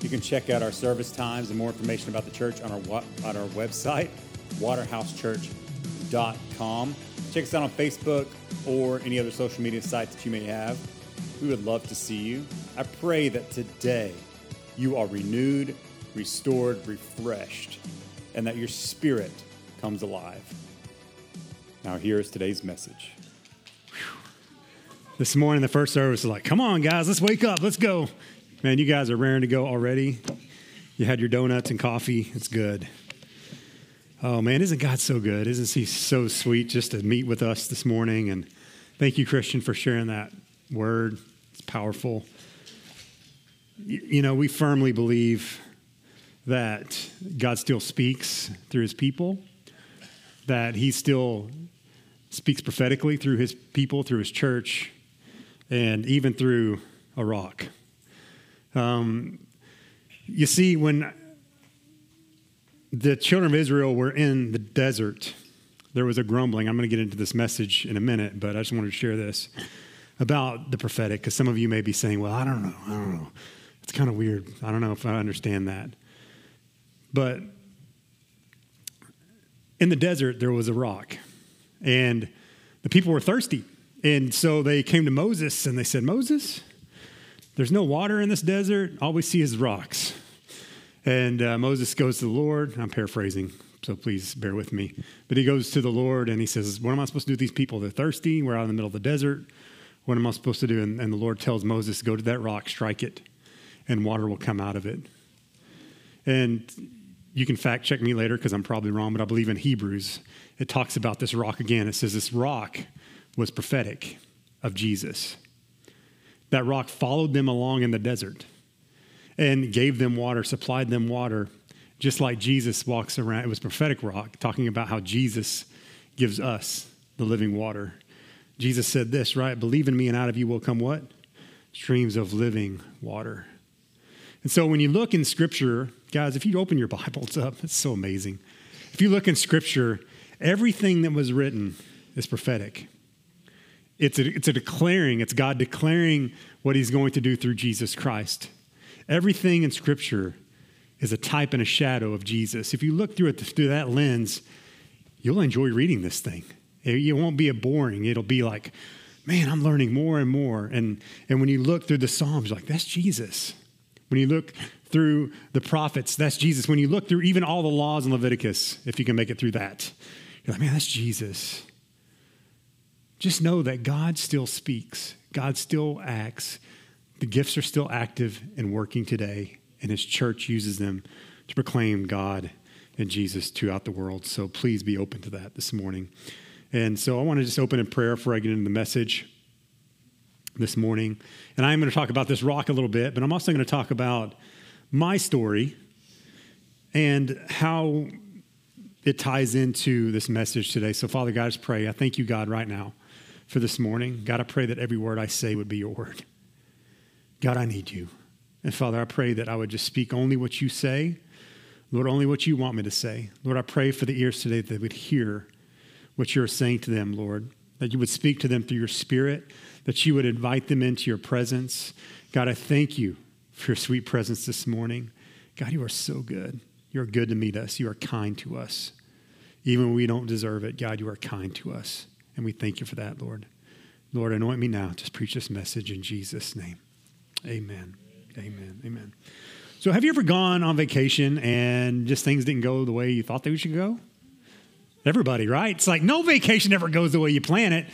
You can check out our service times and more information about the church on our, on our website, waterhousechurch.com. Check us out on Facebook or any other social media sites that you may have. We would love to see you. I pray that today you are renewed, restored, refreshed, and that your spirit comes alive. Now, here is today's message. This morning, the first service was like, come on, guys, let's wake up, let's go. Man, you guys are raring to go already. You had your donuts and coffee. It's good. Oh, man, isn't God so good? Isn't He so sweet just to meet with us this morning? And thank you, Christian, for sharing that word. It's powerful. You know, we firmly believe that God still speaks through His people, that He still speaks prophetically through His people, through His church, and even through a rock. Um, you see, when the children of Israel were in the desert, there was a grumbling. I'm going to get into this message in a minute, but I just wanted to share this about the prophetic because some of you may be saying, well, I don't know. I don't know. It's kind of weird. I don't know if I understand that. But in the desert, there was a rock, and the people were thirsty. And so they came to Moses and they said, Moses, there's no water in this desert. All we see is rocks. And uh, Moses goes to the Lord. I'm paraphrasing, so please bear with me. But he goes to the Lord and he says, What am I supposed to do with these people? They're thirsty. We're out in the middle of the desert. What am I supposed to do? And, and the Lord tells Moses, Go to that rock, strike it, and water will come out of it. And you can fact check me later because I'm probably wrong, but I believe in Hebrews, it talks about this rock again. It says this rock was prophetic of Jesus. That rock followed them along in the desert and gave them water, supplied them water, just like Jesus walks around. It was prophetic rock, talking about how Jesus gives us the living water. Jesus said this, right? Believe in me, and out of you will come what? Streams of living water. And so when you look in Scripture, guys, if you open your Bibles up, it's so amazing. If you look in Scripture, everything that was written is prophetic. It's a, it's a declaring, it's God declaring what he's going to do through Jesus Christ. Everything in Scripture is a type and a shadow of Jesus. If you look through it through that lens, you'll enjoy reading this thing. It won't be a boring. It'll be like, man, I'm learning more and more. And, and when you look through the Psalms, you're like, that's Jesus. When you look through the prophets, that's Jesus. When you look through even all the laws in Leviticus, if you can make it through that, you're like, man, that's Jesus. Just know that God still speaks, God still acts. The gifts are still active and working today, and His church uses them to proclaim God and Jesus throughout the world. So please be open to that this morning. And so I want to just open in prayer before I get into the message this morning. And I'm going to talk about this rock a little bit, but I'm also going to talk about my story and how it ties into this message today. So, Father God, I just pray. I thank you, God, right now for this morning. God, I pray that every word I say would be your word. God, I need you. And Father, I pray that I would just speak only what you say. Lord, only what you want me to say. Lord, I pray for the ears today that they would hear what you're saying to them, Lord. That you would speak to them through your spirit, that you would invite them into your presence. God, I thank you for your sweet presence this morning. God, you are so good. You're good to meet us. You are kind to us. Even when we don't deserve it, God, you are kind to us. And we thank you for that, Lord. Lord, anoint me now. Just preach this message in Jesus' name. Amen. Amen. Amen. So, have you ever gone on vacation and just things didn't go the way you thought they should go? Everybody, right? It's like no vacation ever goes the way you plan it.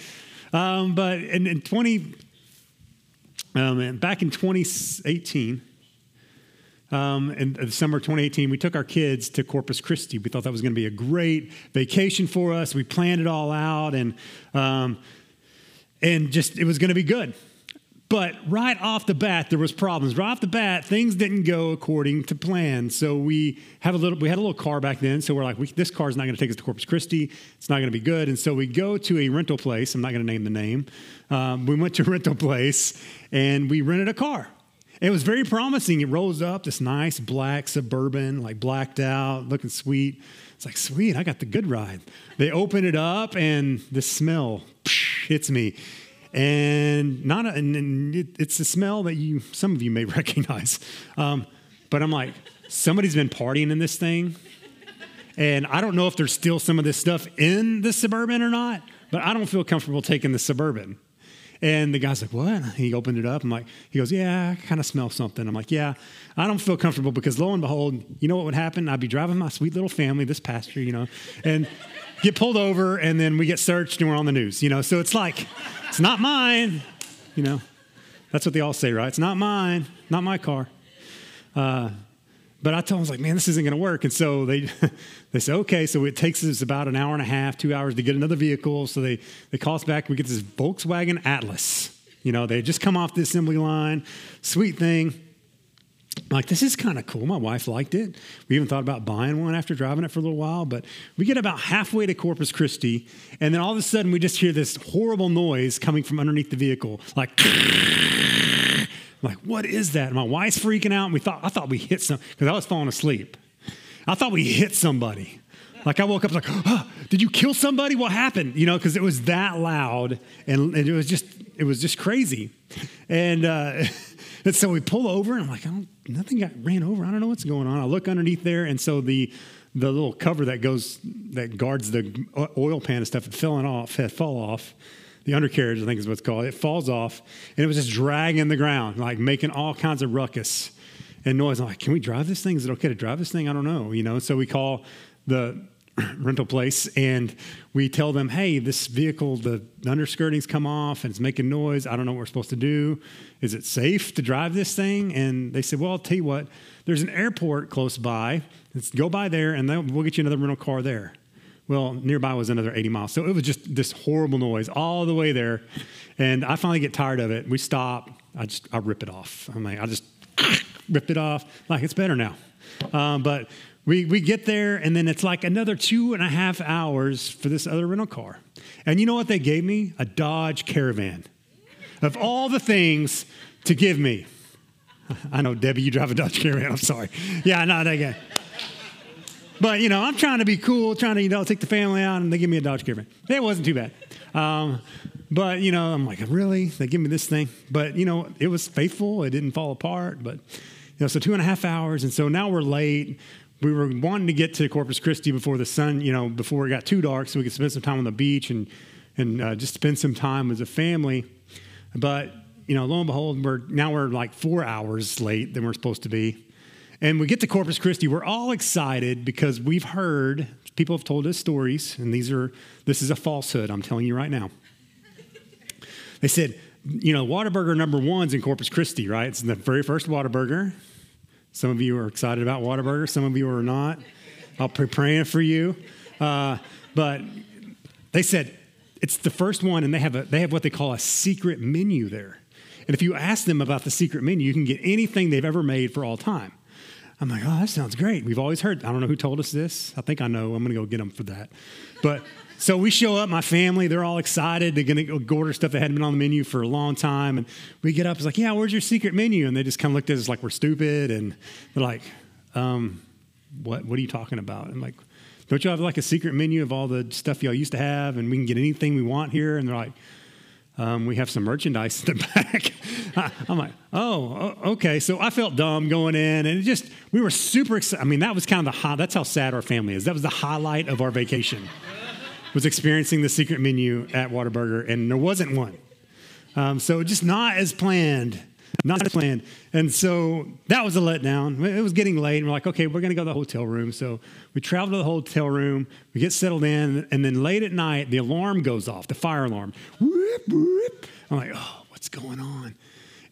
Um, but in, in 20, um, back in 2018, um, in the summer of 2018, we took our kids to Corpus Christi. We thought that was going to be a great vacation for us. We planned it all out, and um, and just it was going to be good. But right off the bat, there was problems. Right off the bat, things didn't go according to plan. So we have a little. We had a little car back then. So we're like, we, this car is not going to take us to Corpus Christi. It's not going to be good. And so we go to a rental place. I'm not going to name the name. Um, we went to a rental place and we rented a car. It was very promising. It rolls up this nice black suburban, like blacked out, looking sweet. It's like, sweet, I got the good ride. They open it up and the smell hits me and not a, and it, it's a smell that you some of you may recognize um, but i'm like somebody's been partying in this thing and i don't know if there's still some of this stuff in the suburban or not but i don't feel comfortable taking the suburban and the guy's like what he opened it up i'm like he goes yeah i kind of smell something i'm like yeah i don't feel comfortable because lo and behold you know what would happen i'd be driving my sweet little family this pasture you know and get pulled over and then we get searched and we're on the news you know so it's like it's not mine. You know, that's what they all say, right? It's not mine, not my car. Uh, but I told them, I was like, man, this isn't going to work. And so they, they say, okay, so it takes us about an hour and a half, two hours to get another vehicle. So they, they call us back. We get this Volkswagen Atlas. You know, they just come off the assembly line, sweet thing like this is kind of cool. My wife liked it. We even thought about buying one after driving it for a little while, but we get about halfway to Corpus Christi, and then all of a sudden we just hear this horrible noise coming from underneath the vehicle, like. like, what is that? And my wife's freaking out. And we thought, I thought we hit some, because I was falling asleep. I thought we hit somebody. Like I woke up like, oh, did you kill somebody? What happened? You know, because it was that loud and, and, it was just it was just crazy. And uh, and so we pull over, and I'm like, I don't, nothing got ran over. I don't know what's going on. I look underneath there, and so the the little cover that goes that guards the oil pan and stuff had fallen off, had fall off. The undercarriage, I think is what's called. It falls off, and it was just dragging the ground, like making all kinds of ruckus and noise. I'm like, can we drive this thing? Is it okay to drive this thing? I don't know, you know. So we call the rental place and we tell them, hey, this vehicle, the underskirting's come off and it's making noise. I don't know what we're supposed to do. Is it safe to drive this thing? And they said, well, I'll tell you what, there's an airport close by. Let's go by there and then we'll get you another rental car there. Well, nearby was another 80 miles. So it was just this horrible noise all the way there. And I finally get tired of it. We stop. I just, I rip it off. I'm like, I just rip it off. Like, it's better now. Um, but we, we get there, and then it's like another two and a half hours for this other rental car. And you know what they gave me? A Dodge Caravan. Of all the things to give me. I know, Debbie, you drive a Dodge Caravan. I'm sorry. Yeah, no, that guy. But, you know, I'm trying to be cool, trying to, you know, take the family out, and they give me a Dodge Caravan. It wasn't too bad. Um, but, you know, I'm like, really? They give me this thing? But, you know, it was faithful. It didn't fall apart. But, you know, so two and a half hours. And so now we're late we were wanting to get to Corpus Christi before the sun, you know, before it got too dark, so we could spend some time on the beach and and uh, just spend some time as a family. But you know, lo and behold, we're now we're like four hours late than we're supposed to be, and we get to Corpus Christi. We're all excited because we've heard people have told us stories, and these are this is a falsehood. I'm telling you right now. They said, you know, Whataburger number one's in Corpus Christi, right? It's the very first Whataburger. Some of you are excited about Whataburger, some of you are not. I'll be praying for you. Uh, but they said it's the first one, and they have, a, they have what they call a secret menu there. And if you ask them about the secret menu, you can get anything they've ever made for all time. I'm like, oh, that sounds great. We've always heard. I don't know who told us this. I think I know. I'm to go get them for that. But so we show up, my family, they're all excited. They're to go order stuff that hadn't been on the menu for a long time. And we get up, it's like, yeah, where's your secret menu? And they just kind of looked at us like we're stupid. And they're like, um, what, what are you talking about? I'm like, don't you have like a secret menu of all the stuff y'all used to have and we can get anything we want here? And they're like, um, we have some merchandise in the back. I'm like, oh, okay. So I felt dumb going in, and it just we were super excited. I mean, that was kind of the high. That's how sad our family is. That was the highlight of our vacation was experiencing the secret menu at Whataburger, and there wasn't one. Um, so just not as planned, not as planned. And so that was a letdown. It was getting late, and we're like, okay, we're going to go to the hotel room. So we travel to the hotel room, we get settled in, and then late at night, the alarm goes off, the fire alarm. I'm like, oh, what's going on?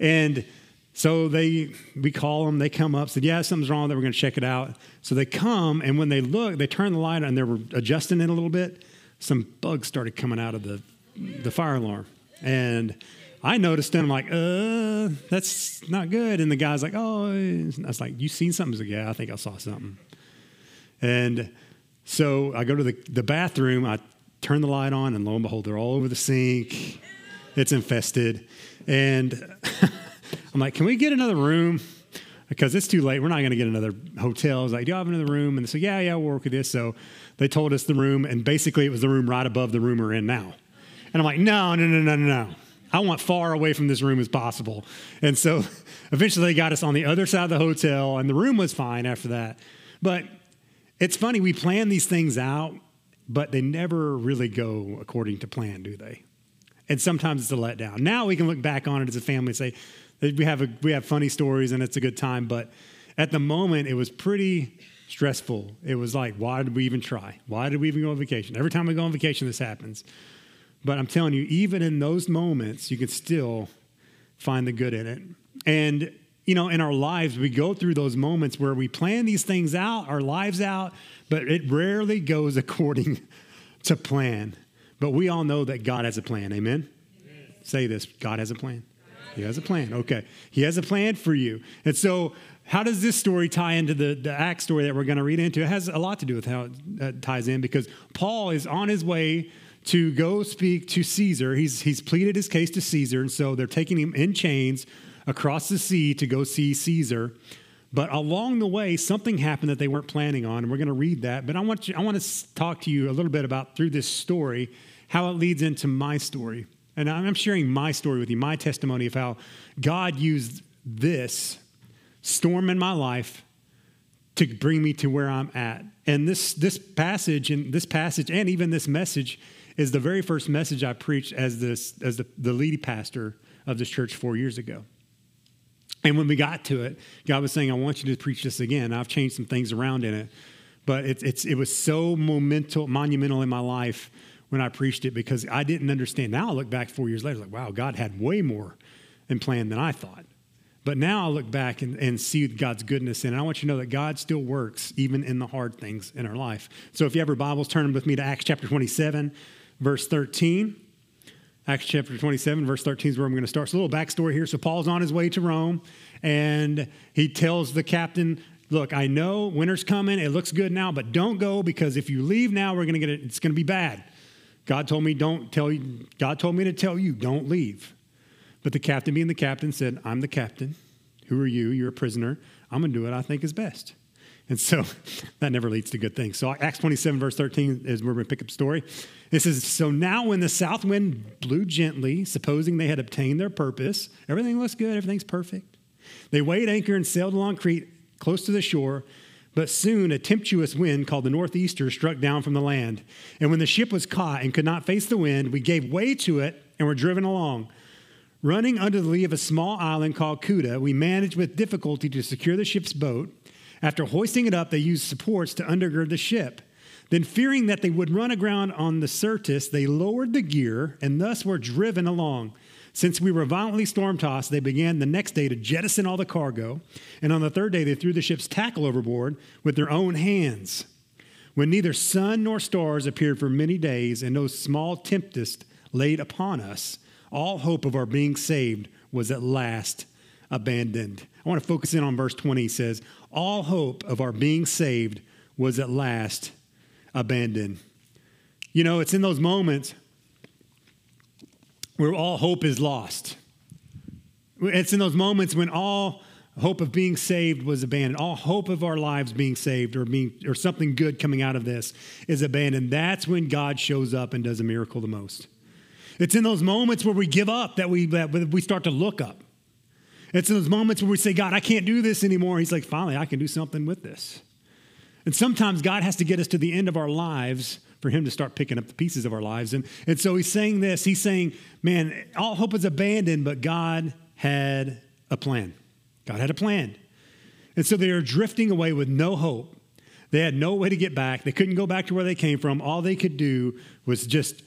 And so they, we call them, they come up, said, yeah, something's wrong, that we're going to check it out. So they come, and when they look, they turn the light on, they were adjusting it a little bit some bugs started coming out of the, the fire alarm. And I noticed it. I'm like, uh, that's not good. And the guy's like, oh, I was like, you seen something? Like, yeah, I think I saw something. And so I go to the, the bathroom, I turn the light on, and lo and behold, they're all over the sink. It's infested. And I'm like, can we get another room? Because it's too late. We're not going to get another hotel. I was like, do you have another room? And they said, yeah, yeah, we'll work with this. So they told us the room, and basically it was the room right above the room we're in now. And I'm like, no, no, no, no, no, no. I want far away from this room as possible. And so eventually they got us on the other side of the hotel, and the room was fine after that. But it's funny, we plan these things out, but they never really go according to plan, do they? And sometimes it's a letdown. Now we can look back on it as a family and say, we have, a, we have funny stories and it's a good time, but at the moment it was pretty stressful. It was like, why did we even try? Why did we even go on vacation? Every time we go on vacation, this happens. But I'm telling you, even in those moments, you can still find the good in it. And, you know, in our lives, we go through those moments where we plan these things out, our lives out, but it rarely goes according to plan. But we all know that God has a plan. Amen? Amen. Say this God has a plan. He has a plan. Okay. He has a plan for you. And so, how does this story tie into the, the Acts story that we're going to read into? It has a lot to do with how it ties in because Paul is on his way to go speak to Caesar. He's, he's pleaded his case to Caesar, and so they're taking him in chains across the sea to go see Caesar. But along the way, something happened that they weren't planning on, and we're going to read that. But I want, you, I want to talk to you a little bit about through this story how it leads into my story. And I'm sharing my story with you, my testimony of how God used this storm in my life to bring me to where I'm at. And this this passage and this passage and even this message is the very first message I preached as this as the, the lead pastor of this church four years ago. And when we got to it, God was saying, I want you to preach this again. I've changed some things around in it. But it, it's, it was so monumental, monumental in my life when I preached it because I didn't understand. Now I look back four years later, like, wow, God had way more in plan than I thought. But now I look back and, and see God's goodness in it. I want you to know that God still works even in the hard things in our life. So if you have your Bibles, turn with me to Acts chapter 27 verse 13. Acts chapter 27, verse 13 is where I'm going to start. So, a little backstory here. So, Paul's on his way to Rome, and he tells the captain, Look, I know winter's coming. It looks good now, but don't go because if you leave now, we're going to get it. It's going to be bad. God told me, don't tell you. God told me to tell you, don't leave. But the captain, being the captain, said, I'm the captain. Who are you? You're a prisoner. I'm going to do what I think is best. And so that never leads to good things. So Acts 27, verse 13 is where we pick up story. It says, So now when the south wind blew gently, supposing they had obtained their purpose, everything looks good, everything's perfect. They weighed anchor and sailed along Crete, close to the shore. But soon a tempestuous wind called the northeaster struck down from the land. And when the ship was caught and could not face the wind, we gave way to it and were driven along. Running under the lee of a small island called Cauda, we managed with difficulty to secure the ship's boat after hoisting it up, they used supports to undergird the ship. Then, fearing that they would run aground on the Syrtis, they lowered the gear and thus were driven along. Since we were violently storm tossed, they began the next day to jettison all the cargo. And on the third day, they threw the ship's tackle overboard with their own hands. When neither sun nor stars appeared for many days, and no small tempest laid upon us, all hope of our being saved was at last abandoned. I want to focus in on verse 20. He says, All hope of our being saved was at last abandoned. You know, it's in those moments where all hope is lost. It's in those moments when all hope of being saved was abandoned. All hope of our lives being saved or being or something good coming out of this is abandoned. That's when God shows up and does a miracle the most. It's in those moments where we give up that we that we start to look up. It's in those moments where we say, God, I can't do this anymore. He's like, finally, I can do something with this. And sometimes God has to get us to the end of our lives for him to start picking up the pieces of our lives. And, and so he's saying this he's saying, man, all hope is abandoned, but God had a plan. God had a plan. And so they are drifting away with no hope. They had no way to get back. They couldn't go back to where they came from. All they could do was just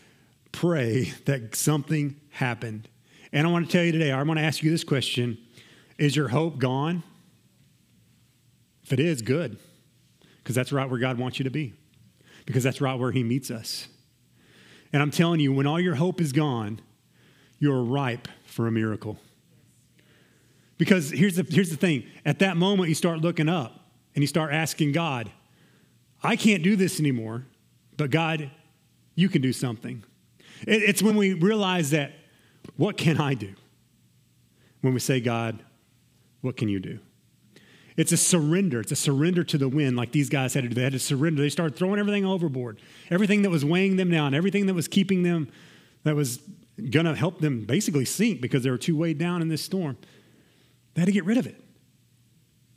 pray that something happened. And I want to tell you today, I want to ask you this question is your hope gone? If it is, good, because that's right where God wants you to be, because that's right where He meets us. And I'm telling you, when all your hope is gone, you're ripe for a miracle. Because here's the, here's the thing at that moment, you start looking up and you start asking God, I can't do this anymore, but God, you can do something. It, it's when we realize that, what can I do? When we say, God, what can you do? It's a surrender. It's a surrender to the wind, like these guys had to do. They had to surrender. They started throwing everything overboard, everything that was weighing them down, everything that was keeping them, that was going to help them basically sink because they were too weighed down in this storm. They had to get rid of it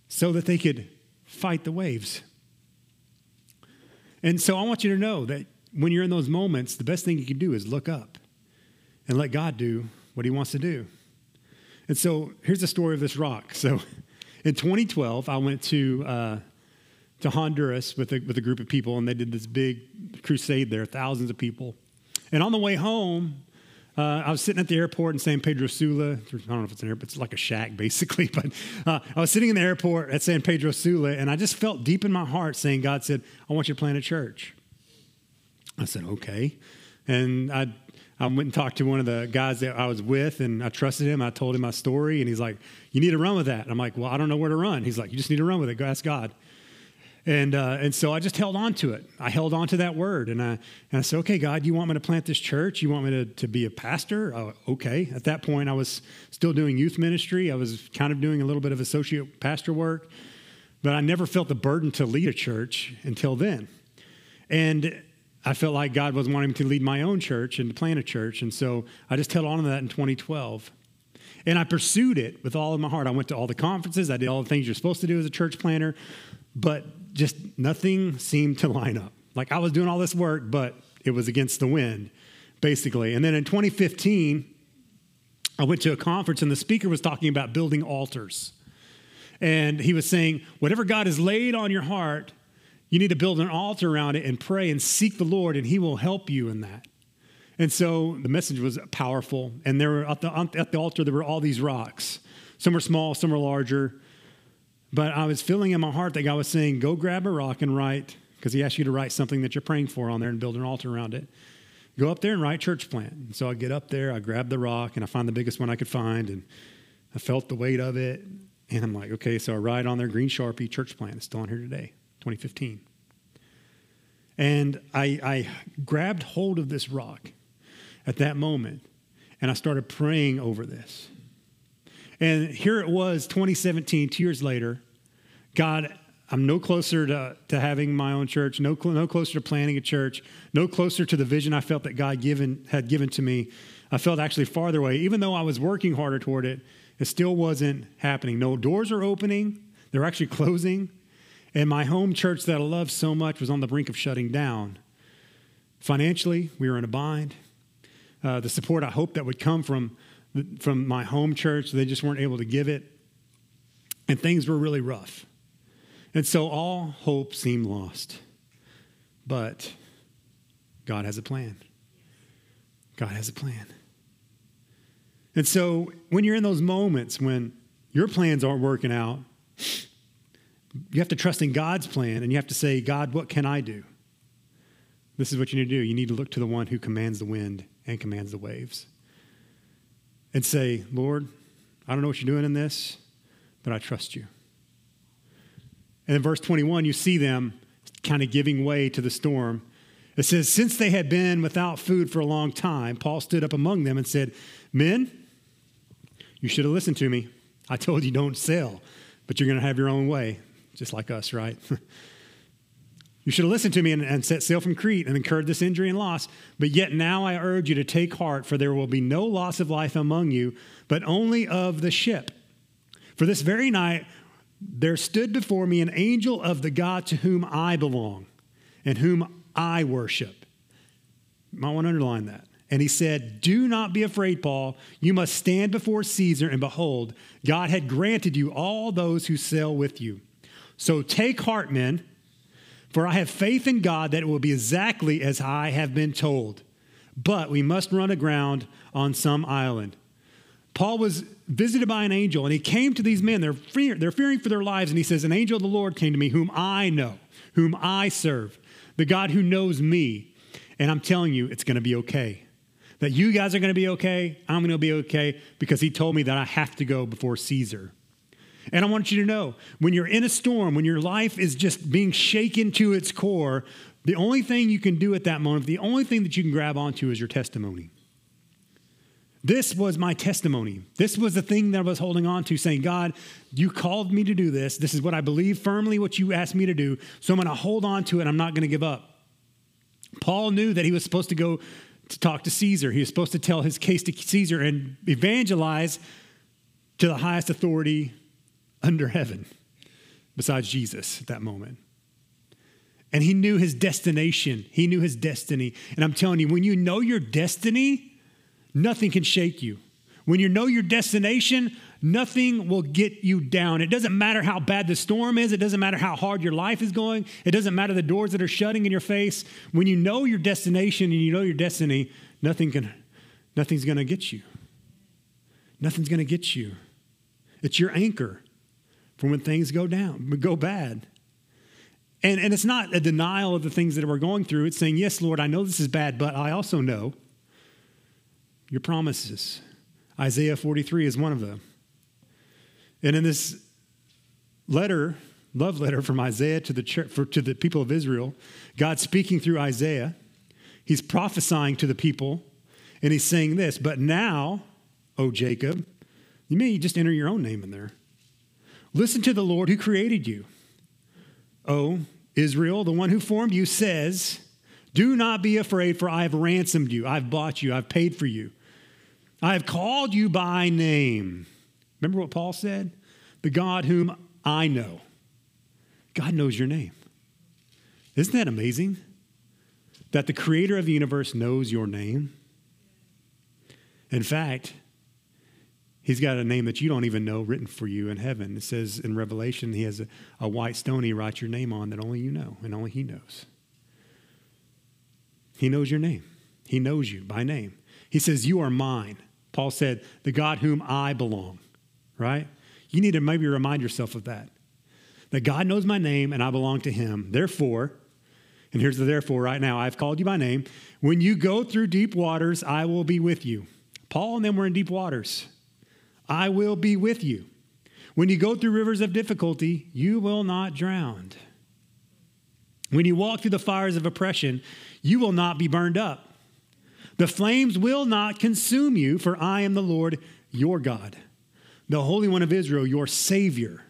so that they could fight the waves. And so I want you to know that when you're in those moments, the best thing you can do is look up and let God do what he wants to do. And so here's the story of this rock. So in 2012, I went to, uh, to Honduras with a, with a group of people, and they did this big crusade there, thousands of people. And on the way home, uh, I was sitting at the airport in San Pedro Sula. I don't know if it's an airport, it's like a shack basically. But uh, I was sitting in the airport at San Pedro Sula, and I just felt deep in my heart saying, God said, I want you to plant a church. I said, okay. And I, I went and talked to one of the guys that I was with, and I trusted him. I told him my story, and he's like, You need to run with that. And I'm like, Well, I don't know where to run. He's like, You just need to run with it. Go ask God. And, uh, and so I just held on to it. I held on to that word. And I, and I said, okay, God, you want me to plant this church? You want me to, to be a pastor? Oh, okay. At that point, I was still doing youth ministry. I was kind of doing a little bit of associate pastor work. But I never felt the burden to lead a church until then. And I felt like God was wanting me to lead my own church and to plant a church. And so I just held on to that in 2012. And I pursued it with all of my heart. I went to all the conferences, I did all the things you're supposed to do as a church planter, but just nothing seemed to line up. Like I was doing all this work, but it was against the wind, basically. And then in 2015, I went to a conference and the speaker was talking about building altars. And he was saying, whatever God has laid on your heart, you need to build an altar around it and pray and seek the Lord, and he will help you in that. And so the message was powerful. And there were at the, at the altar, there were all these rocks. Some were small, some were larger. But I was feeling in my heart that God was saying, go grab a rock and write, because He asked you to write something that you're praying for on there and build an altar around it. Go up there and write church plant. And so I get up there, I grab the rock, and I find the biggest one I could find, and I felt the weight of it. And I'm like, okay, so I write on there green Sharpie church plant. It's still on here today, 2015. And I, I grabbed hold of this rock at that moment, and I started praying over this. And here it was, 2017, two years later. God, I'm no closer to, to having my own church, no, no closer to planning a church, no closer to the vision I felt that God given, had given to me. I felt actually farther away. Even though I was working harder toward it, it still wasn't happening. No doors are opening, they're actually closing. And my home church that I loved so much was on the brink of shutting down. Financially, we were in a bind. Uh, the support I hoped that would come from from my home church. They just weren't able to give it. And things were really rough. And so all hope seemed lost. But God has a plan. God has a plan. And so when you're in those moments when your plans aren't working out, you have to trust in God's plan and you have to say, God, what can I do? This is what you need to do. You need to look to the one who commands the wind and commands the waves and say, Lord, I don't know what you're doing in this, but I trust you. And in verse 21, you see them kind of giving way to the storm. It says, Since they had been without food for a long time, Paul stood up among them and said, Men, you should have listened to me. I told you don't sail, but you're going to have your own way, just like us, right? You should have listened to me and, and, set sail from Crete and incurred this injury and loss. But yet now I urge you to take heart, for there will be no loss of life among you, but only of the ship. For this very night there stood before me an angel of the God to whom I belong and whom I worship. You might want to underline that. And he said, Do not be afraid, Paul. You must stand before Caesar, and behold, God had granted you all those who sail with you. So take heart, men. For I have faith in God that it will be exactly as I have been told. But we must run aground on some island. Paul was visited by an angel, and he came to these men. They're, fear, they're fearing for their lives, and he says, An angel of the Lord came to me, whom I know, whom I serve, the God who knows me. And I'm telling you, it's going to be okay. That you guys are going to be okay. I'm going to be okay because he told me that I have to go before Caesar. And I want you to know when you're in a storm, when your life is just being shaken to its core, the only thing you can do at that moment, the only thing that you can grab onto is your testimony. This was my testimony. This was the thing that I was holding on to, saying, God, you called me to do this. This is what I believe firmly what you asked me to do. So I'm going to hold on to it. I'm not going to give up. Paul knew that he was supposed to go to talk to Caesar. He was supposed to tell his case to Caesar and evangelize to the highest authority under heaven besides Jesus at that moment. And he knew his destination, he knew his destiny. And I'm telling you, when you know your destiny, nothing can shake you. When you know your destination, nothing will get you down. It doesn't matter how bad the storm is, it doesn't matter how hard your life is going, it doesn't matter the doors that are shutting in your face. When you know your destination and you know your destiny, nothing can nothing's going to get you. Nothing's going to get you. It's your anchor for when things go down, go bad. And, and it's not a denial of the things that we're going through. It's saying, Yes, Lord, I know this is bad, but I also know your promises. Isaiah 43 is one of them. And in this letter, love letter from Isaiah to the, church, for, to the people of Israel, God speaking through Isaiah, he's prophesying to the people, and he's saying this, But now, O Jacob, you may just enter your own name in there. Listen to the Lord who created you. O Israel, the one who formed you, says, Do not be afraid, for I have ransomed you. I've bought you. I've paid for you. I have called you by name. Remember what Paul said? The God whom I know. God knows your name. Isn't that amazing? That the creator of the universe knows your name. In fact, He's got a name that you don't even know written for you in heaven. It says in Revelation, he has a, a white stone he writes your name on that only you know and only he knows. He knows your name, he knows you by name. He says, You are mine. Paul said, The God whom I belong, right? You need to maybe remind yourself of that. That God knows my name and I belong to him. Therefore, and here's the therefore right now I've called you by name. When you go through deep waters, I will be with you. Paul and them were in deep waters. I will be with you. When you go through rivers of difficulty, you will not drown. When you walk through the fires of oppression, you will not be burned up. The flames will not consume you, for I am the Lord your God, the Holy One of Israel, your Savior.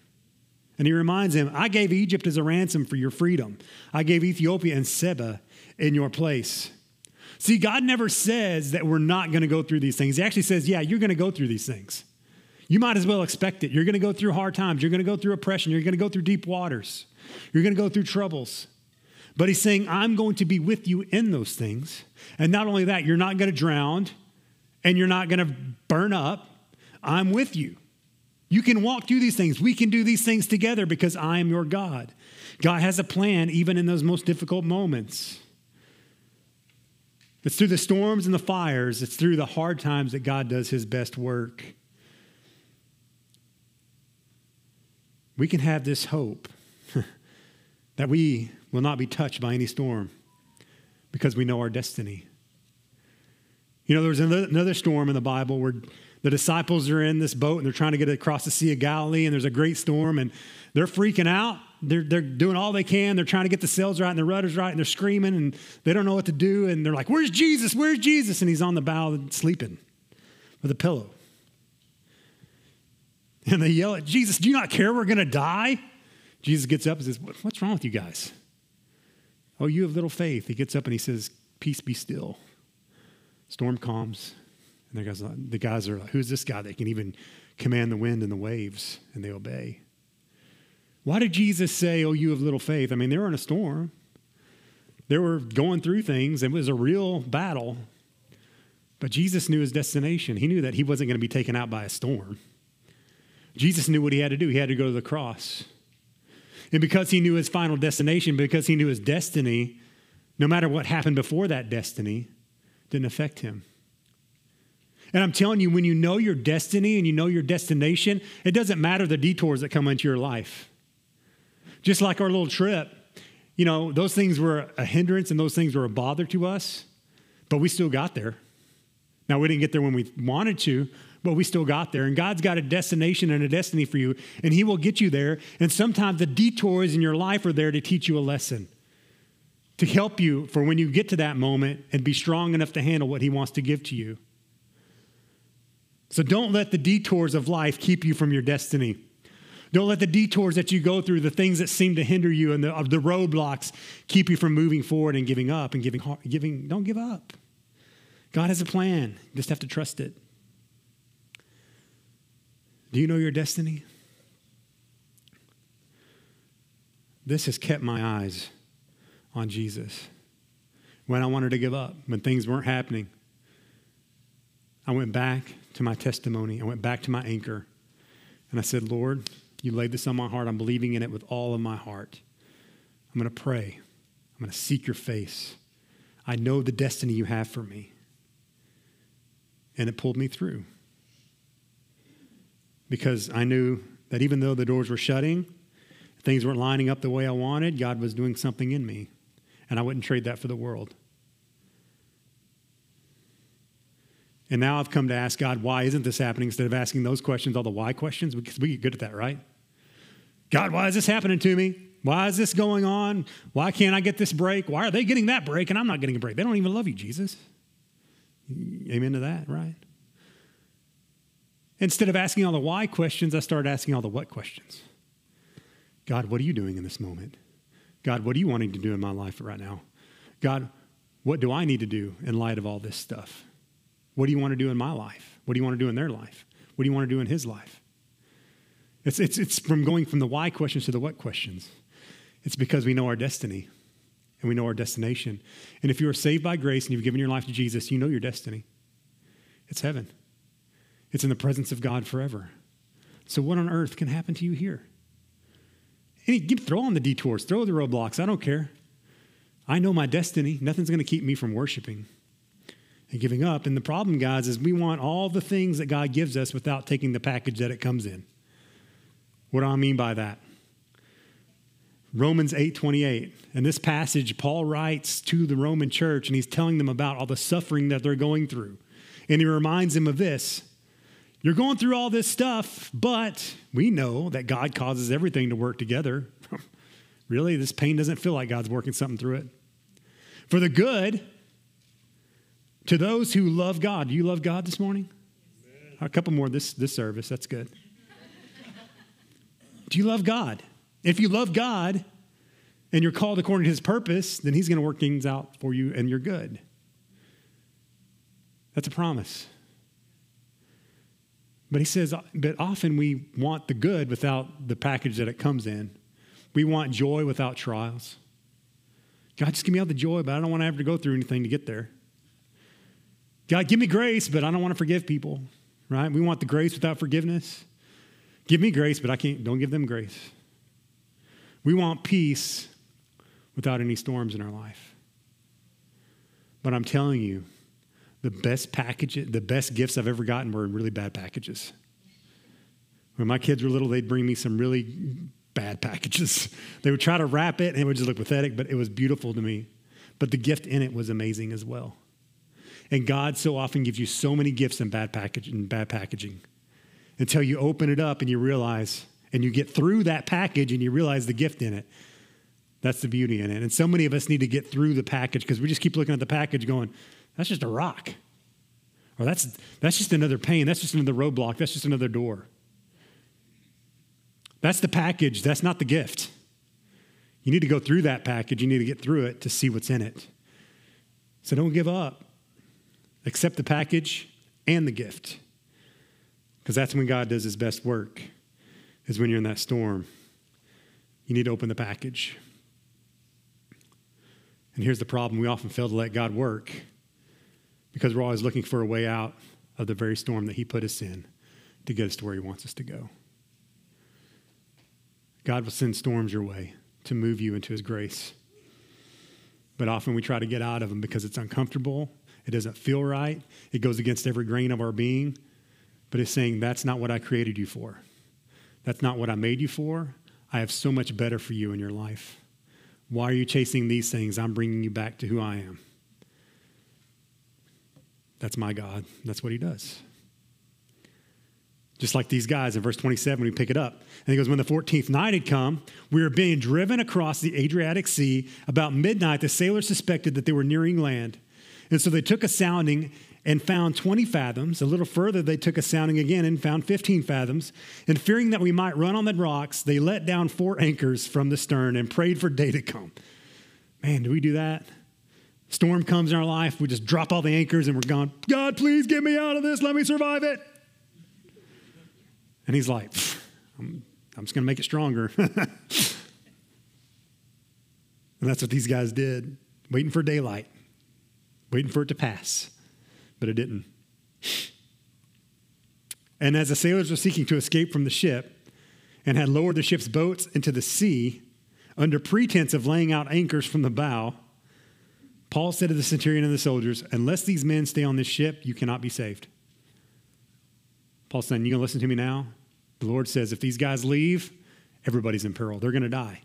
And he reminds him, I gave Egypt as a ransom for your freedom. I gave Ethiopia and Seba in your place. See, God never says that we're not going to go through these things. He actually says, Yeah, you're going to go through these things you might as well expect it. You're going to go through hard times. You're going to go through oppression. You're going to go through deep waters. You're going to go through troubles. But he's saying, I'm going to be with you in those things. And not only that, you're not going to drown and you're not going to burn up. I'm with you. You can walk through these things. We can do these things together because I am your God. God has a plan even in those most difficult moments. It's through the storms and the fires, it's through the hard times that God does his best work. We can have this hope that we will not be touched by any storm because we know our destiny. You know, there was another storm in the Bible where the disciples are in this boat and they're trying to get across the Sea of Galilee, and there's a great storm, and they're freaking out. They're, they're doing all they can. They're trying to get the sails right and the rudders right, and they're screaming, and they don't know what to do. And they're like, Where's Jesus? Where's Jesus? And he's on the bow sleeping with a pillow. And they yell at Jesus, Do you not care we're going to die? Jesus gets up and says, What's wrong with you guys? Oh, you have little faith. He gets up and he says, Peace be still. Storm calms. And the guys, the guys are like, Who's this guy that can even command the wind and the waves? And they obey. Why did Jesus say, Oh, you have little faith? I mean, they were in a storm. They were going through things. It was a real battle. But Jesus knew his destination. He knew that he wasn't going to be taken out by a storm. Jesus knew what he had to do. He had to go to the cross. And because he knew his final destination, because he knew his destiny, no matter what happened before that destiny, didn't affect him. And I'm telling you, when you know your destiny and you know your destination, it doesn't matter the detours that come into your life. Just like our little trip, you know, those things were a hindrance and those things were a bother to us, but we still got there. Now, we didn't get there when we wanted to, but we still got there. And God's got a destination and a destiny for you, and He will get you there. And sometimes the detours in your life are there to teach you a lesson, to help you for when you get to that moment and be strong enough to handle what He wants to give to you. So don't let the detours of life keep you from your destiny. Don't let the detours that you go through, the things that seem to hinder you, and the, the roadblocks keep you from moving forward and giving up and giving, giving. Don't give up. God has a plan. You just have to trust it. Do you know your destiny? This has kept my eyes on Jesus. When I wanted to give up, when things weren't happening, I went back to my testimony. I went back to my anchor. And I said, Lord, you laid this on my heart. I'm believing in it with all of my heart. I'm going to pray. I'm going to seek your face. I know the destiny you have for me and it pulled me through. Because I knew that even though the doors were shutting, things weren't lining up the way I wanted, God was doing something in me. And I wouldn't trade that for the world. And now I've come to ask God, why isn't this happening? Instead of asking those questions, all the why questions, because we get good at that, right? God, why is this happening to me? Why is this going on? Why can't I get this break? Why are they getting that break and I'm not getting a break? They don't even love you, Jesus. Amen to that, right? Instead of asking all the why questions, I started asking all the what questions. God, what are you doing in this moment? God, what are you wanting to do in my life right now? God, what do I need to do in light of all this stuff? What do you want to do in my life? What do you want to do in their life? What do you want to do in his life? It's, it's, it's from going from the why questions to the what questions. It's because we know our destiny and we know our destination. And if you are saved by grace and you've given your life to Jesus, you know your destiny. It's heaven, it's in the presence of God forever. So, what on earth can happen to you here? Any, throw on the detours, throw the roadblocks. I don't care. I know my destiny. Nothing's going to keep me from worshiping and giving up. And the problem, guys, is we want all the things that God gives us without taking the package that it comes in. What do I mean by that? Romans 8:28. In this passage Paul writes to the Roman church and he's telling them about all the suffering that they're going through. And he reminds them of this. You're going through all this stuff, but we know that God causes everything to work together. really, this pain doesn't feel like God's working something through it. For the good to those who love God. Do you love God this morning? Amen. A couple more this this service. That's good. Do you love God? If you love God and you're called according to his purpose, then he's going to work things out for you and you're good. That's a promise. But he says, but often we want the good without the package that it comes in. We want joy without trials. God, just give me all the joy, but I don't want to have to go through anything to get there. God, give me grace, but I don't want to forgive people, right? We want the grace without forgiveness. Give me grace, but I can't, don't give them grace. We want peace without any storms in our life. But I'm telling you, the best packages, the best gifts I've ever gotten were in really bad packages. When my kids were little, they'd bring me some really bad packages. They would try to wrap it and it would just look pathetic, but it was beautiful to me. But the gift in it was amazing as well. And God so often gives you so many gifts in bad package in bad packaging until you open it up and you realize and you get through that package and you realize the gift in it. That's the beauty in it. And so many of us need to get through the package because we just keep looking at the package going, that's just a rock. Or that's, that's just another pain. That's just another roadblock. That's just another door. That's the package. That's not the gift. You need to go through that package. You need to get through it to see what's in it. So don't give up. Accept the package and the gift because that's when God does his best work is when you're in that storm. You need to open the package. And here's the problem we often fail to let God work because we're always looking for a way out of the very storm that He put us in to get us to where He wants us to go. God will send storms your way to move you into His grace. But often we try to get out of them because it's uncomfortable, it doesn't feel right, it goes against every grain of our being. But it's saying, that's not what I created you for. That's not what I made you for. I have so much better for you in your life. Why are you chasing these things? I'm bringing you back to who I am. That's my God. That's what he does. Just like these guys in verse 27, we pick it up. And he goes, When the 14th night had come, we were being driven across the Adriatic Sea. About midnight, the sailors suspected that they were nearing land. And so they took a sounding and found 20 fathoms. A little further, they took a sounding again and found 15 fathoms. And fearing that we might run on the rocks, they let down four anchors from the stern and prayed for day to come. Man, do we do that? Storm comes in our life, we just drop all the anchors and we're gone. God, please get me out of this. Let me survive it. And he's like, I'm, I'm just going to make it stronger. and that's what these guys did, waiting for daylight, waiting for it to pass. But it didn't. And as the sailors were seeking to escape from the ship and had lowered the ship's boats into the sea under pretense of laying out anchors from the bow, Paul said to the centurion and the soldiers, Unless these men stay on this ship, you cannot be saved. Paul said, You gonna listen to me now? The Lord says, if these guys leave, everybody's in peril. They're gonna die.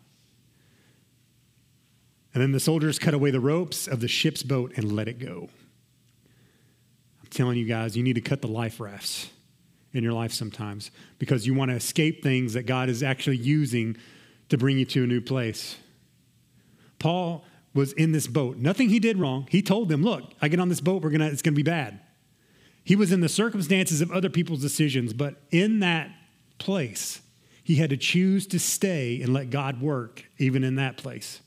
And then the soldiers cut away the ropes of the ship's boat and let it go. I'm telling you guys, you need to cut the life rafts in your life sometimes because you want to escape things that God is actually using to bring you to a new place. Paul was in this boat. Nothing he did wrong. He told them, "Look, I get on this boat, we're going to it's going to be bad." He was in the circumstances of other people's decisions, but in that place, he had to choose to stay and let God work even in that place.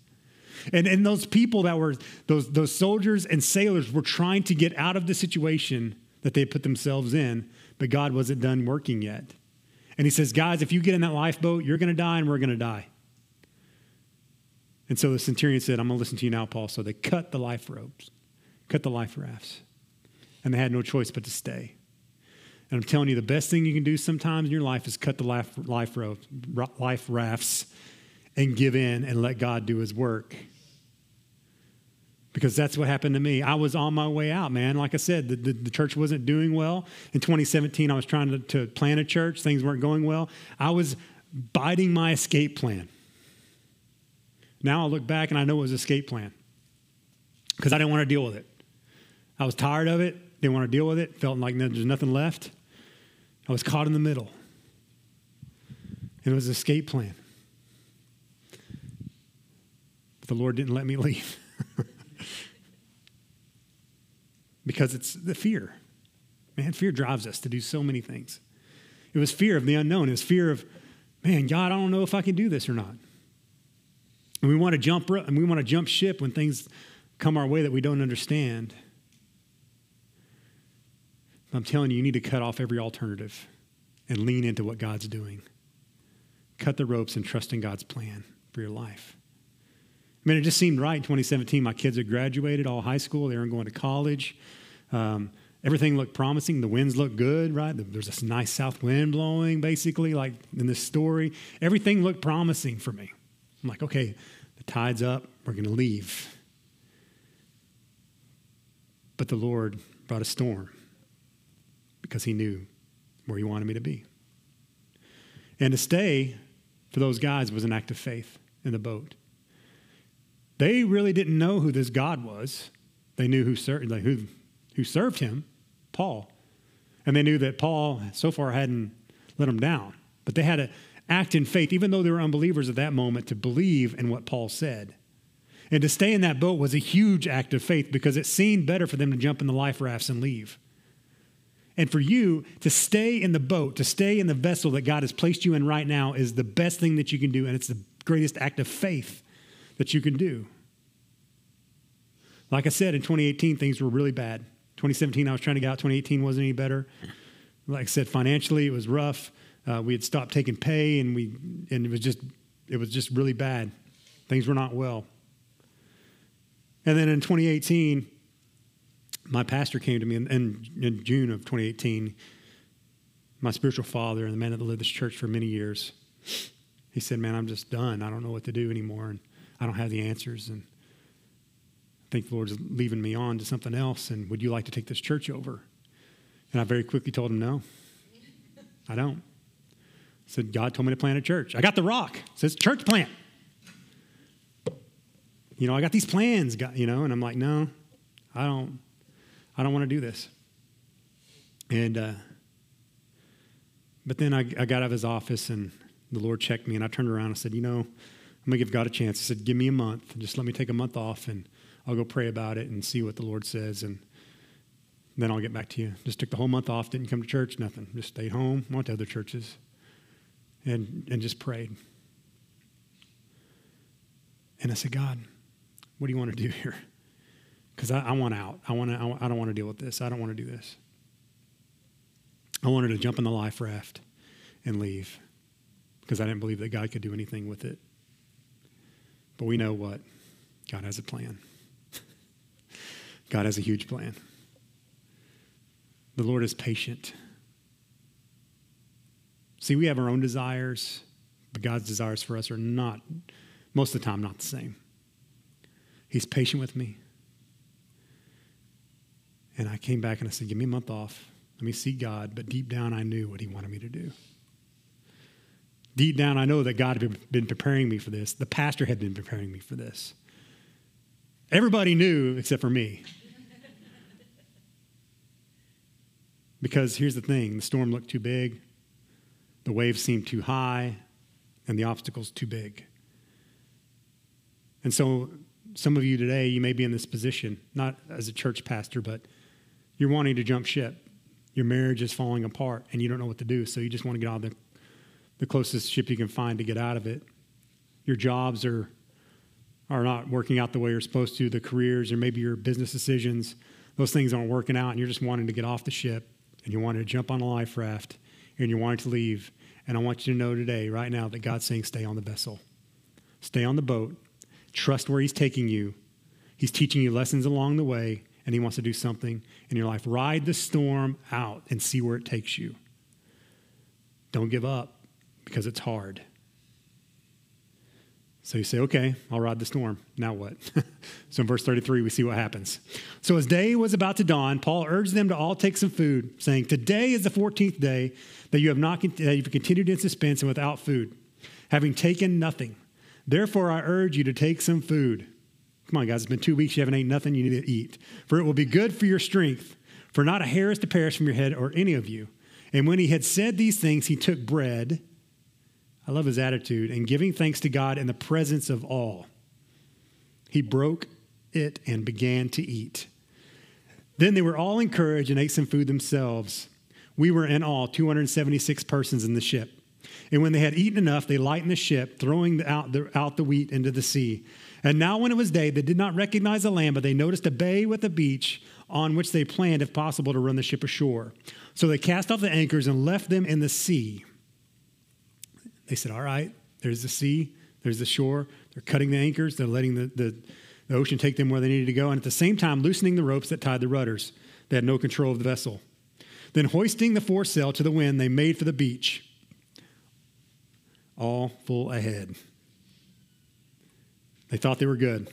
And, and those people that were, those, those soldiers and sailors were trying to get out of the situation that they put themselves in, but God wasn't done working yet. And he says, Guys, if you get in that lifeboat, you're going to die and we're going to die. And so the centurion said, I'm going to listen to you now, Paul. So they cut the life ropes, cut the life rafts. And they had no choice but to stay. And I'm telling you, the best thing you can do sometimes in your life is cut the life, life, life rafts and give in and let God do his work. Because that's what happened to me. I was on my way out, man. Like I said, the, the, the church wasn't doing well. In 2017, I was trying to, to plan a church, things weren't going well. I was biting my escape plan. Now I look back and I know it was escape plan because I didn't want to deal with it. I was tired of it, didn't want to deal with it, felt like there's nothing left. I was caught in the middle. And it was an escape plan. But the Lord didn't let me leave. because it's the fear. Man, fear drives us to do so many things. It was fear of the unknown. It was fear of, man, God, I don't know if I can do this or not. And we want to jump and we want to jump ship when things come our way that we don't understand. I'm telling you, you need to cut off every alternative and lean into what God's doing. Cut the ropes and trust in God's plan for your life. I mean, it just seemed right in 2017. My kids had graduated, all high school. They were going to college. Um, everything looked promising. The winds looked good, right? There's this nice south wind blowing, basically, like in this story. Everything looked promising for me. I'm like, okay, the tide's up. We're going to leave. But the Lord brought a storm because he knew where he wanted me to be. And to stay for those guys was an act of faith in the boat. They really didn't know who this God was. They knew who, served, like who, who served him, Paul. And they knew that Paul so far hadn't let them down. But they had to act in faith, even though they were unbelievers at that moment, to believe in what Paul said. And to stay in that boat was a huge act of faith because it seemed better for them to jump in the life rafts and leave. And for you to stay in the boat, to stay in the vessel that God has placed you in right now is the best thing that you can do. And it's the greatest act of faith that you can do. Like I said, in 2018, things were really bad. 2017, I was trying to get out. 2018 wasn't any better. Like I said, financially, it was rough. Uh, we had stopped taking pay, and we and it was just it was just really bad. Things were not well. And then in 2018, my pastor came to me in, in, in, June of 2018, my spiritual father and the man that lived this church for many years. He said, Man, I'm just done. I don't know what to do anymore, and I don't have the answers. And I think the Lord's leaving me on to something else. And would you like to take this church over? And I very quickly told him, No, I don't. Said, God told me to plant a church. I got the rock. It says church plant. You know, I got these plans, you know, and I'm like, no, I don't. I don't want to do this. And, uh, but then I, I got out of his office and the Lord checked me and I turned around and said, You know, I'm going to give God a chance. He said, Give me a month. Just let me take a month off and I'll go pray about it and see what the Lord says. And then I'll get back to you. Just took the whole month off, didn't come to church, nothing. Just stayed home, went to other churches, and, and just prayed. And I said, God, what do you want to do here? Because I, I, want out. I, want to, I, I don't want to deal with this. I don't want to do this. I wanted to jump in the life raft and leave because I didn't believe that God could do anything with it. But we know what? God has a plan. God has a huge plan. The Lord is patient. See, we have our own desires, but God's desires for us are not, most of the time, not the same. He's patient with me. And I came back and I said, Give me a month off. Let me see God. But deep down, I knew what He wanted me to do. Deep down, I know that God had been preparing me for this. The pastor had been preparing me for this. Everybody knew except for me. because here's the thing the storm looked too big, the waves seem too high, and the obstacles too big. And so, some of you today, you may be in this position, not as a church pastor, but you're wanting to jump ship. Your marriage is falling apart, and you don't know what to do, so you just want to get of the, the closest ship you can find to get out of it. Your jobs are are not working out the way you're supposed to, the careers or maybe your business decisions, those things aren't working out, and you're just wanting to get off the ship and you wanted to jump on a life raft and you wanted to leave. And I want you to know today, right now, that God's saying, stay on the vessel, stay on the boat, trust where He's taking you. He's teaching you lessons along the way, and He wants to do something in your life. Ride the storm out and see where it takes you. Don't give up because it's hard. So you say, okay, I'll ride the storm. Now what? so in verse 33, we see what happens. So as day was about to dawn, Paul urged them to all take some food, saying, Today is the 14th day that you have not that you've continued in suspense and without food, having taken nothing. Therefore, I urge you to take some food. Come on, guys, it's been two weeks, you haven't eaten nothing, you need to eat. For it will be good for your strength, for not a hair is to perish from your head or any of you. And when he had said these things, he took bread I love his attitude, and giving thanks to God in the presence of all. He broke it and began to eat. Then they were all encouraged and ate some food themselves. We were in all 276 persons in the ship. And when they had eaten enough, they lightened the ship, throwing out the, out the wheat into the sea. And now, when it was day, they did not recognize the land, but they noticed a bay with a beach on which they planned, if possible, to run the ship ashore. So they cast off the anchors and left them in the sea. They said, All right, there's the sea, there's the shore. They're cutting the anchors, they're letting the, the, the ocean take them where they needed to go, and at the same time, loosening the ropes that tied the rudders. They had no control of the vessel. Then, hoisting the foresail to the wind, they made for the beach, all full ahead. They thought they were good,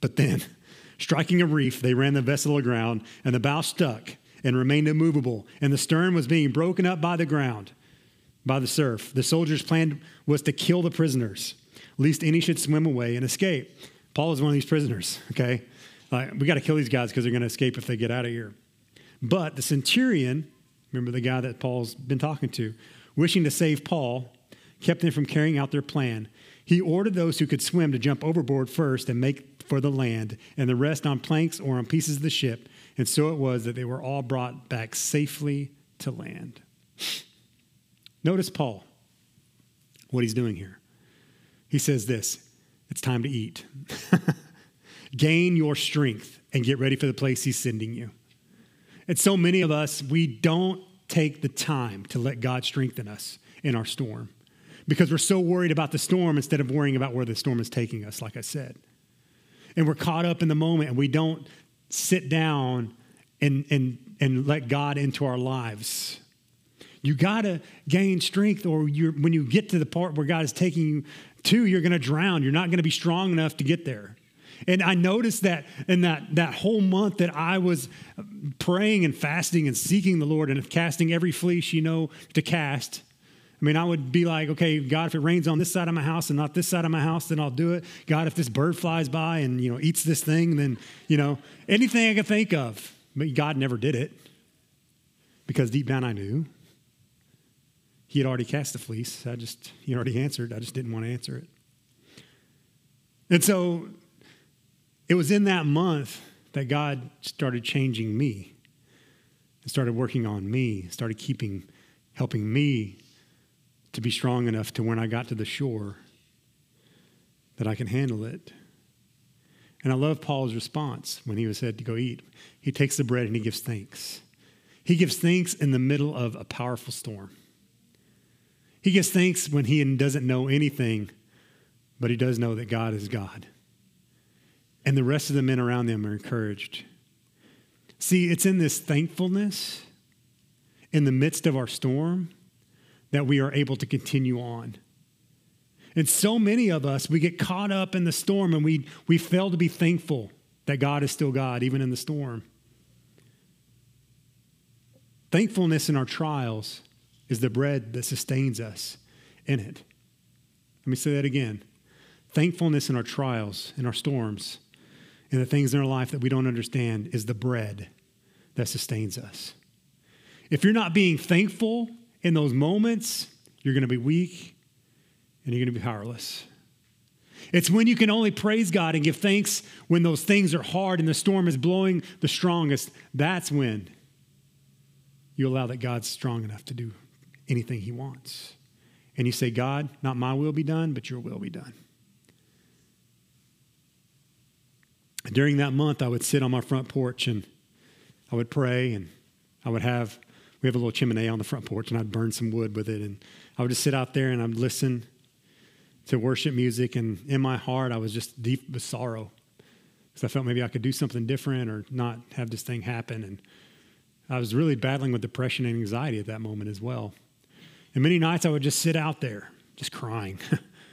but then, striking a reef, they ran the vessel aground, and the bow stuck and remained immovable, and the stern was being broken up by the ground by the surf. The soldiers' plan was to kill the prisoners, lest any should swim away and escape. Paul is one of these prisoners, okay? Like, we got to kill these guys because they're going to escape if they get out of here. But the centurion, remember the guy that Paul's been talking to, wishing to save Paul, kept them from carrying out their plan. He ordered those who could swim to jump overboard first and make for the land, and the rest on planks or on pieces of the ship. And so it was that they were all brought back safely to land. Notice Paul, what he's doing here. He says this it's time to eat. Gain your strength and get ready for the place he's sending you. And so many of us, we don't take the time to let God strengthen us in our storm because we're so worried about the storm instead of worrying about where the storm is taking us, like I said. And we're caught up in the moment and we don't sit down and, and, and let God into our lives you got to gain strength, or when you get to the part where God is taking you to, you're going to drown. You're not going to be strong enough to get there. And I noticed that in that, that whole month that I was praying and fasting and seeking the Lord and casting every fleece, you know, to cast. I mean, I would be like, okay, God, if it rains on this side of my house and not this side of my house, then I'll do it. God, if this bird flies by and, you know, eats this thing, then, you know, anything I could think of. But God never did it because deep down I knew he had already cast the fleece. I just, he already answered. I just didn't want to answer it. And so it was in that month that God started changing me and started working on me, started keeping, helping me to be strong enough to when I got to the shore that I can handle it. And I love Paul's response when he was said to go eat. He takes the bread and he gives thanks. He gives thanks in the middle of a powerful storm. He gives thanks when he doesn't know anything, but he does know that God is God. And the rest of the men around them are encouraged. See, it's in this thankfulness in the midst of our storm that we are able to continue on. And so many of us, we get caught up in the storm and we, we fail to be thankful that God is still God, even in the storm. Thankfulness in our trials is the bread that sustains us in it. Let me say that again. Thankfulness in our trials, in our storms, in the things in our life that we don't understand is the bread that sustains us. If you're not being thankful in those moments, you're going to be weak and you're going to be powerless. It's when you can only praise God and give thanks when those things are hard and the storm is blowing the strongest. That's when you allow that God's strong enough to do anything He wants. And you say, God, not my will be done, but your will be done. During that month, I would sit on my front porch and I would pray and I would have, we have a little chimney on the front porch and I'd burn some wood with it. And I would just sit out there and I'd listen to worship music. And in my heart, I was just deep with sorrow because I felt maybe I could do something different or not have this thing happen. And I was really battling with depression and anxiety at that moment as well. And many nights I would just sit out there, just crying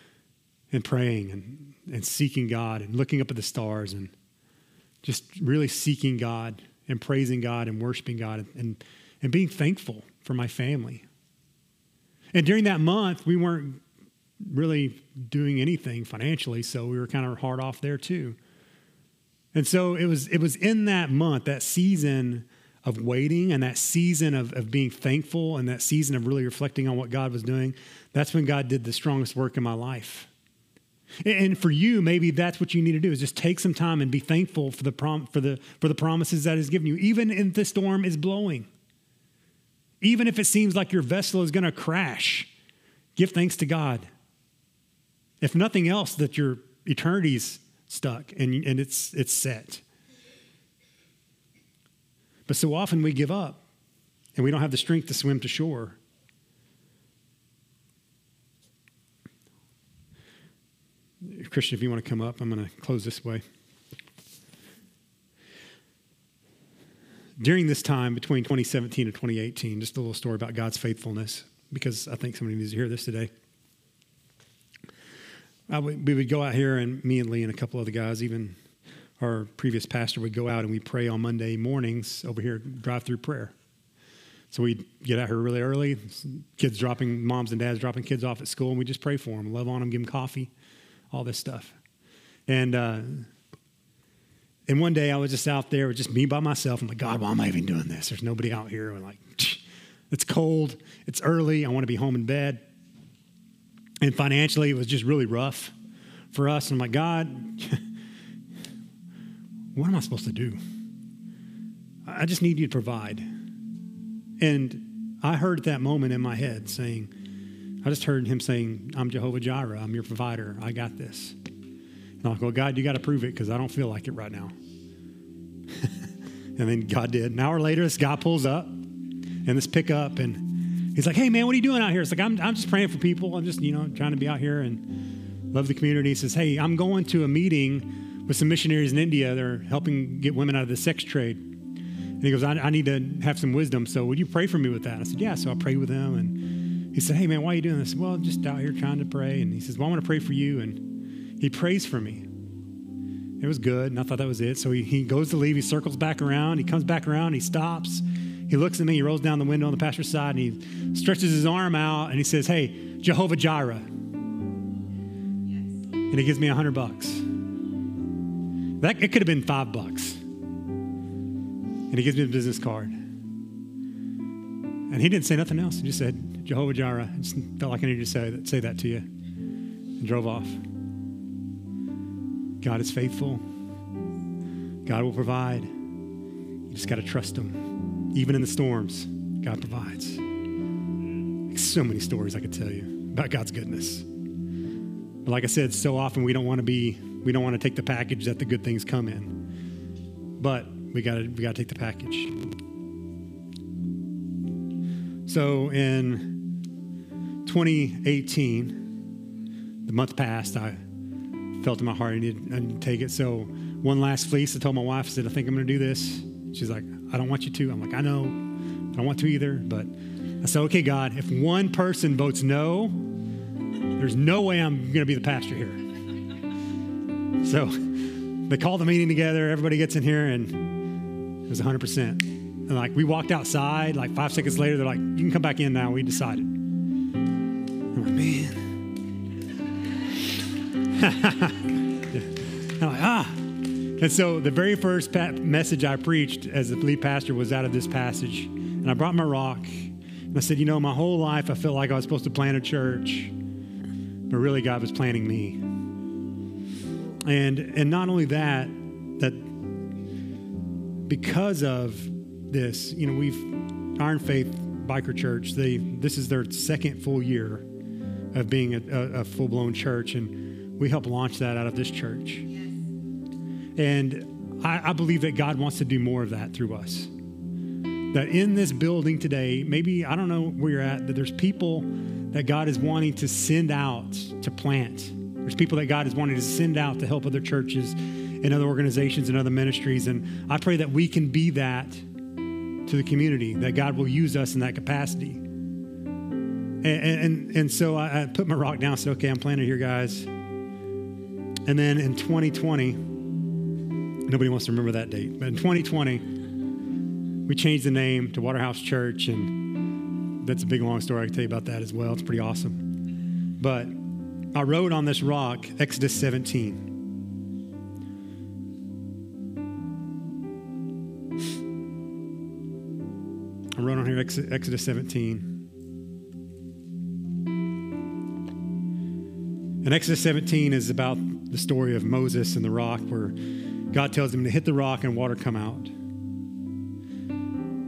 and praying and, and seeking God and looking up at the stars and just really seeking God and praising God and worshiping God and, and being thankful for my family. And during that month, we weren't really doing anything financially, so we were kind of hard off there too. And so it was it was in that month, that season of waiting and that season of, of being thankful and that season of really reflecting on what God was doing, that's when God did the strongest work in my life. And for you, maybe that's what you need to do is just take some time and be thankful for the, prom- for the, for the promises that He's given you, even if the storm is blowing. Even if it seems like your vessel is going to crash, give thanks to God. If nothing else, that your eternity's stuck and, and it's, it's set. But so often we give up and we don't have the strength to swim to shore. Christian, if you want to come up, I'm going to close this way. During this time between 2017 and 2018, just a little story about God's faithfulness, because I think somebody needs to hear this today. We would go out here, and me and Lee and a couple other guys, even our previous pastor, would go out and we pray on Monday mornings over here, drive through prayer. So we'd get out here really early, kids dropping, moms and dads dropping kids off at school, and we just pray for them, love on them, give them coffee, all this stuff. And uh, and one day I was just out there just me by myself. I'm like, God, why am I even doing this? There's nobody out here. I'm like, it's cold, it's early, I want to be home in bed. And financially, it was just really rough for us. And I'm like, God, what am I supposed to do? I just need you to provide. And I heard that moment in my head saying, I just heard him saying, I'm Jehovah Jireh. I'm your provider. I got this. And I'm like, well, God, you got to prove it because I don't feel like it right now. and then God did. An hour later, this guy pulls up in this pickup and he's like, hey, man, what are you doing out here? It's like, I'm, I'm just praying for people. I'm just, you know, trying to be out here and love the community. He says, hey, I'm going to a meeting with some missionaries in India. They're helping get women out of the sex trade. And he goes, I, I need to have some wisdom. So would you pray for me with that? I said, yeah. So I prayed with him. And he said, hey, man, why are you doing this? Well, just out here trying to pray. And he says, well, I want to pray for you. And he prays for me. It was good, and I thought that was it. So he, he goes to leave, he circles back around, he comes back around, he stops, he looks at me, he rolls down the window on the pastor's side, and he stretches his arm out, and he says, Hey, Jehovah Jireh. And he gives me a hundred bucks. That it could have been five bucks. And he gives me a business card. And he didn't say nothing else. He just said, Jehovah Jireh. I just felt like I needed to say that, say that to you. And drove off. God is faithful. God will provide. You just got to trust Him. Even in the storms, God provides. So many stories I could tell you about God's goodness. But like I said, so often we don't want to be, we don't want to take the package that the good things come in. But we got to, we got to take the package. So in 2018, the month passed, I felt in my heart I needed, I needed to take it. So one last fleece, I told my wife, I said, I think I'm going to do this. She's like, I don't want you to. I'm like, I know. I don't want to either. But I said, okay, God, if one person votes no, there's no way I'm going to be the pastor here. So they called the meeting together. Everybody gets in here, and it was 100%. And like we walked outside, like five seconds later, they're like, you can come back in now. We decided. I'm like, man. I'm like, ah. And so the very first pa- message I preached as the lead pastor was out of this passage. And I brought my rock. And I said, you know, my whole life I felt like I was supposed to plant a church, but really God was planting me. And and not only that, that because of this, you know, we've Iron Faith Biker Church, they this is their second full year of being a, a, a full blown church, and we help launch that out of this church. And I, I believe that God wants to do more of that through us. That in this building today, maybe I don't know where you're at, that there's people that God is wanting to send out to plant. There's people that God is wanting to send out to help other churches and other organizations and other ministries. And I pray that we can be that to the community, that God will use us in that capacity. And, and, and so I, I put my rock down and said, okay, I'm planted here, guys. And then in 2020, nobody wants to remember that date, but in 2020, we changed the name to Waterhouse Church. And that's a big, long story. I can tell you about that as well. It's pretty awesome. But I wrote on this rock Exodus 17. I wrote on here Exodus 17. And Exodus 17 is about the story of Moses and the rock, where God tells him to hit the rock and water come out.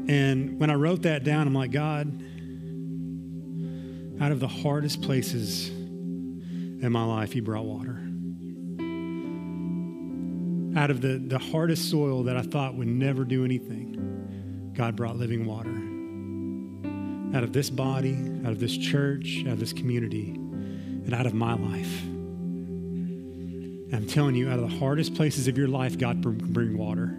And when I wrote that down, I'm like, God, out of the hardest places in my life, you brought water. Out of the, the hardest soil that I thought would never do anything, God brought living water. Out of this body, out of this church, out of this community, and out of my life. And I'm telling you, out of the hardest places of your life, God can bring water.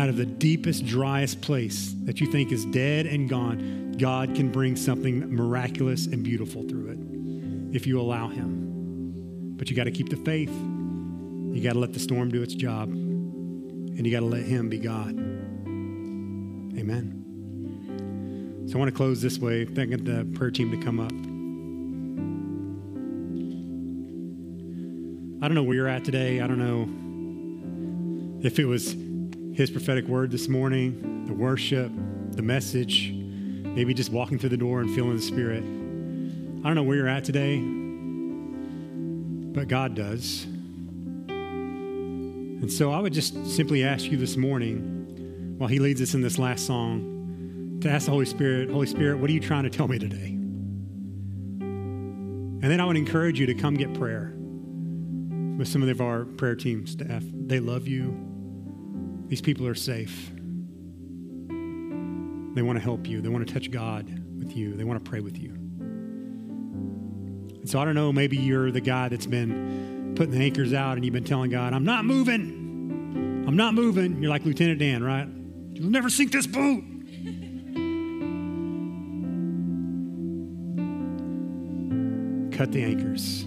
Out of the deepest, driest place that you think is dead and gone, God can bring something miraculous and beautiful through if you allow Him. But you got to keep the faith. You got to let the storm do its job. And you got to let Him be God. Amen. So I want to close this way, thanking the prayer team to come up. I don't know where you're at today. I don't know if it was his prophetic word this morning, the worship, the message, maybe just walking through the door and feeling the Spirit. I don't know where you're at today, but God does. And so I would just simply ask you this morning, while He leads us in this last song, to ask the Holy Spirit, Holy Spirit, what are you trying to tell me today? And then I would encourage you to come get prayer with some of our prayer team staff. They love you. These people are safe. They want to help you. They want to touch God with you. They want to pray with you. So I don't know, maybe you're the guy that's been putting the anchors out and you've been telling God, I'm not moving. I'm not moving. You're like Lieutenant Dan, right? You'll never sink this boat. cut the anchors.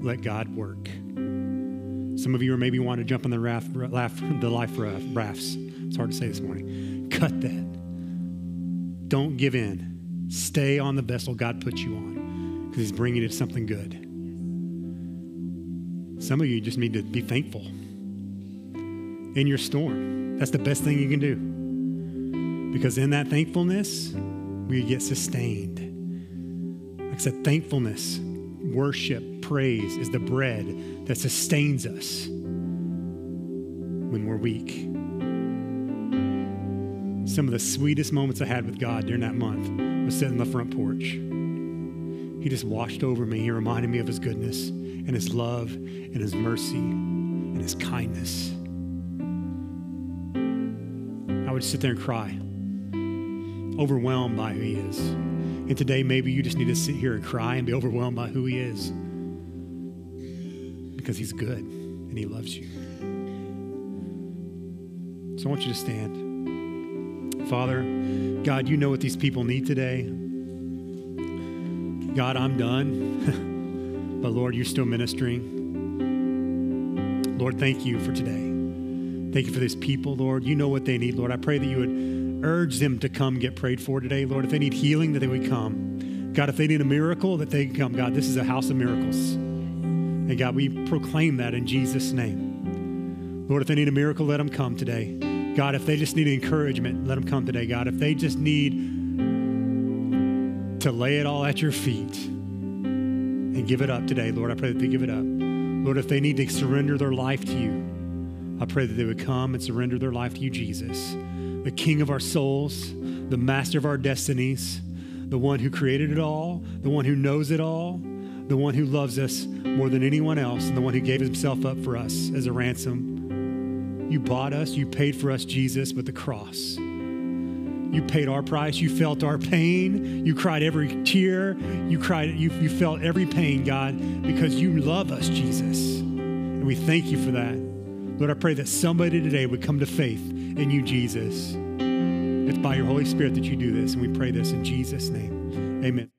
Let God work. Some of you are maybe wanting to jump on the raft, raft the life rafts. It's hard to say this morning. Cut that. Don't give in. Stay on the vessel God put you on because He's bringing you to something good. Some of you just need to be thankful in your storm. That's the best thing you can do. Because in that thankfulness, we get sustained. Like I said, thankfulness, worship, praise is the bread that sustains us when we're weak. Some of the sweetest moments I had with God during that month was sitting on the front porch. He just washed over me. He reminded me of his goodness and his love and his mercy and his kindness. I would sit there and cry, overwhelmed by who he is. And today, maybe you just need to sit here and cry and be overwhelmed by who he is because he's good and he loves you. So I want you to stand. Father, God, you know what these people need today. God, I'm done, but Lord, you're still ministering. Lord, thank you for today. Thank you for these people, Lord. You know what they need, Lord. I pray that you would urge them to come get prayed for today, Lord. If they need healing, that they would come. God, if they need a miracle, that they can come. God, this is a house of miracles. And God, we proclaim that in Jesus' name. Lord, if they need a miracle, let them come today. God, if they just need encouragement, let them come today, God. If they just need to lay it all at your feet and give it up today, Lord, I pray that they give it up. Lord, if they need to surrender their life to you, I pray that they would come and surrender their life to you, Jesus, the King of our souls, the Master of our destinies, the one who created it all, the one who knows it all, the one who loves us more than anyone else, and the one who gave himself up for us as a ransom. You bought us, you paid for us, Jesus, with the cross. You paid our price. You felt our pain. You cried every tear. You cried, you, you felt every pain, God, because you love us, Jesus. And we thank you for that. Lord, I pray that somebody today would come to faith in you, Jesus. It's by your Holy Spirit that you do this, and we pray this in Jesus' name. Amen.